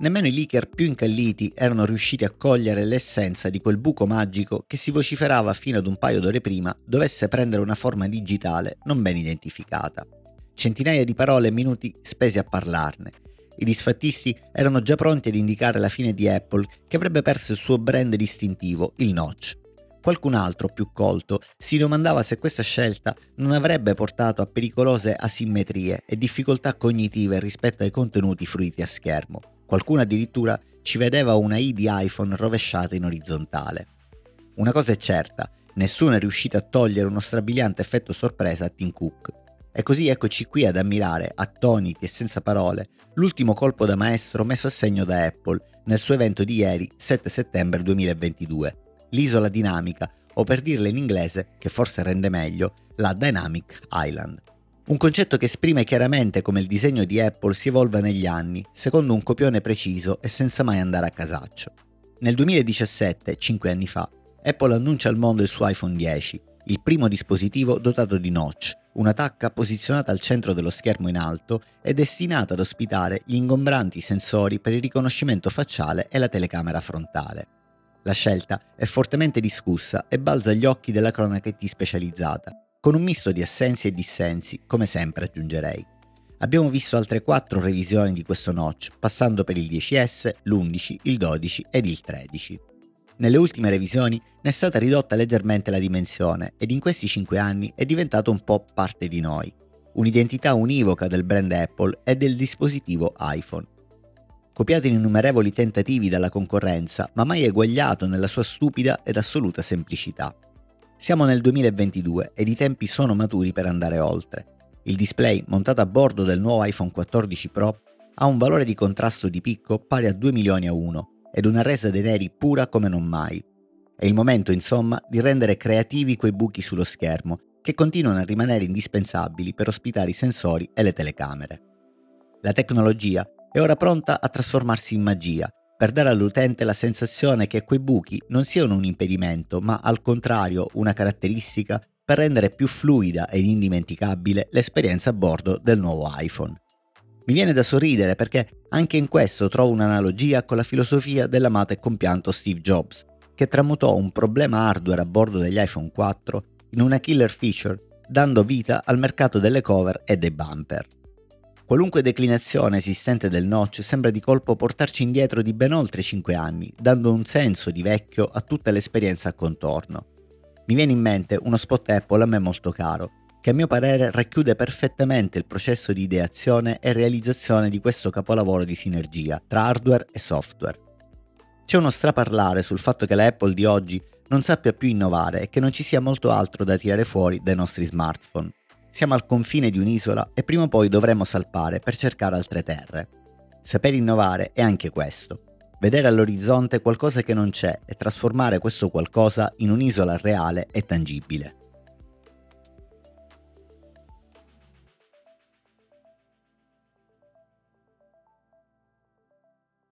nemmeno i leaker più incalliti erano riusciti a cogliere l'essenza di quel buco magico che si vociferava fino ad un paio d'ore prima dovesse prendere una forma digitale non ben identificata. Centinaia di parole e minuti spesi a parlarne. I disfattisti erano già pronti ad indicare la fine di Apple che avrebbe perso il suo brand distintivo, il notch. Qualcun altro più colto si domandava se questa scelta non avrebbe portato a pericolose asimmetrie e difficoltà cognitive rispetto ai contenuti fruiti a schermo. Qualcuno addirittura ci vedeva una I di iPhone rovesciata in orizzontale. Una cosa è certa, nessuno è riuscito a togliere uno strabiliante effetto sorpresa a Tim Cook. E così eccoci qui ad ammirare, attoniti e senza parole, l'ultimo colpo da maestro messo a segno da Apple nel suo evento di ieri, 7 settembre 2022 l'isola dinamica, o per dirla in inglese, che forse rende meglio, la Dynamic Island. Un concetto che esprime chiaramente come il disegno di Apple si evolva negli anni, secondo un copione preciso e senza mai andare a casaccio. Nel 2017, 5 anni fa, Apple annuncia al mondo il suo iPhone 10, il primo dispositivo dotato di notch, una tacca posizionata al centro dello schermo in alto e destinata ad ospitare gli ingombranti sensori per il riconoscimento facciale e la telecamera frontale. La scelta è fortemente discussa e balza agli occhi della cronaca IT specializzata, con un misto di assensi e dissensi, come sempre aggiungerei. Abbiamo visto altre quattro revisioni di questo notch, passando per il 10S, l'11, il 12 ed il 13. Nelle ultime revisioni ne è stata ridotta leggermente la dimensione ed in questi 5 anni è diventato un po' parte di noi, un'identità univoca del brand Apple e del dispositivo iPhone, copiato in innumerevoli tentativi dalla concorrenza, ma mai eguagliato nella sua stupida ed assoluta semplicità. Siamo nel 2022 ed i tempi sono maturi per andare oltre. Il display montato a bordo del nuovo iPhone 14 Pro ha un valore di contrasto di picco pari a 2 milioni a 1 ed una resa dei neri pura come non mai. È il momento, insomma, di rendere creativi quei buchi sullo schermo, che continuano a rimanere indispensabili per ospitare i sensori e le telecamere. La tecnologia è ora pronta a trasformarsi in magia, per dare all'utente la sensazione che quei buchi non siano un impedimento, ma al contrario una caratteristica per rendere più fluida ed indimenticabile l'esperienza a bordo del nuovo iPhone. Mi viene da sorridere perché anche in questo trovo un'analogia con la filosofia dell'amato e compianto Steve Jobs, che tramutò un problema hardware a bordo degli iPhone 4 in una killer feature, dando vita al mercato delle cover e dei bumper. Qualunque declinazione esistente del notch sembra di colpo portarci indietro di ben oltre 5 anni, dando un senso di vecchio a tutta l'esperienza a contorno. Mi viene in mente uno spot Apple a me molto caro, che a mio parere racchiude perfettamente il processo di ideazione e realizzazione di questo capolavoro di sinergia tra hardware e software. C'è uno straparlare sul fatto che la Apple di oggi non sappia più innovare e che non ci sia molto altro da tirare fuori dai nostri smartphone. Siamo al confine di un'isola e prima o poi dovremo salpare per cercare altre terre. Saper innovare è anche questo. Vedere all'orizzonte qualcosa che non c'è e trasformare questo qualcosa in un'isola reale e tangibile.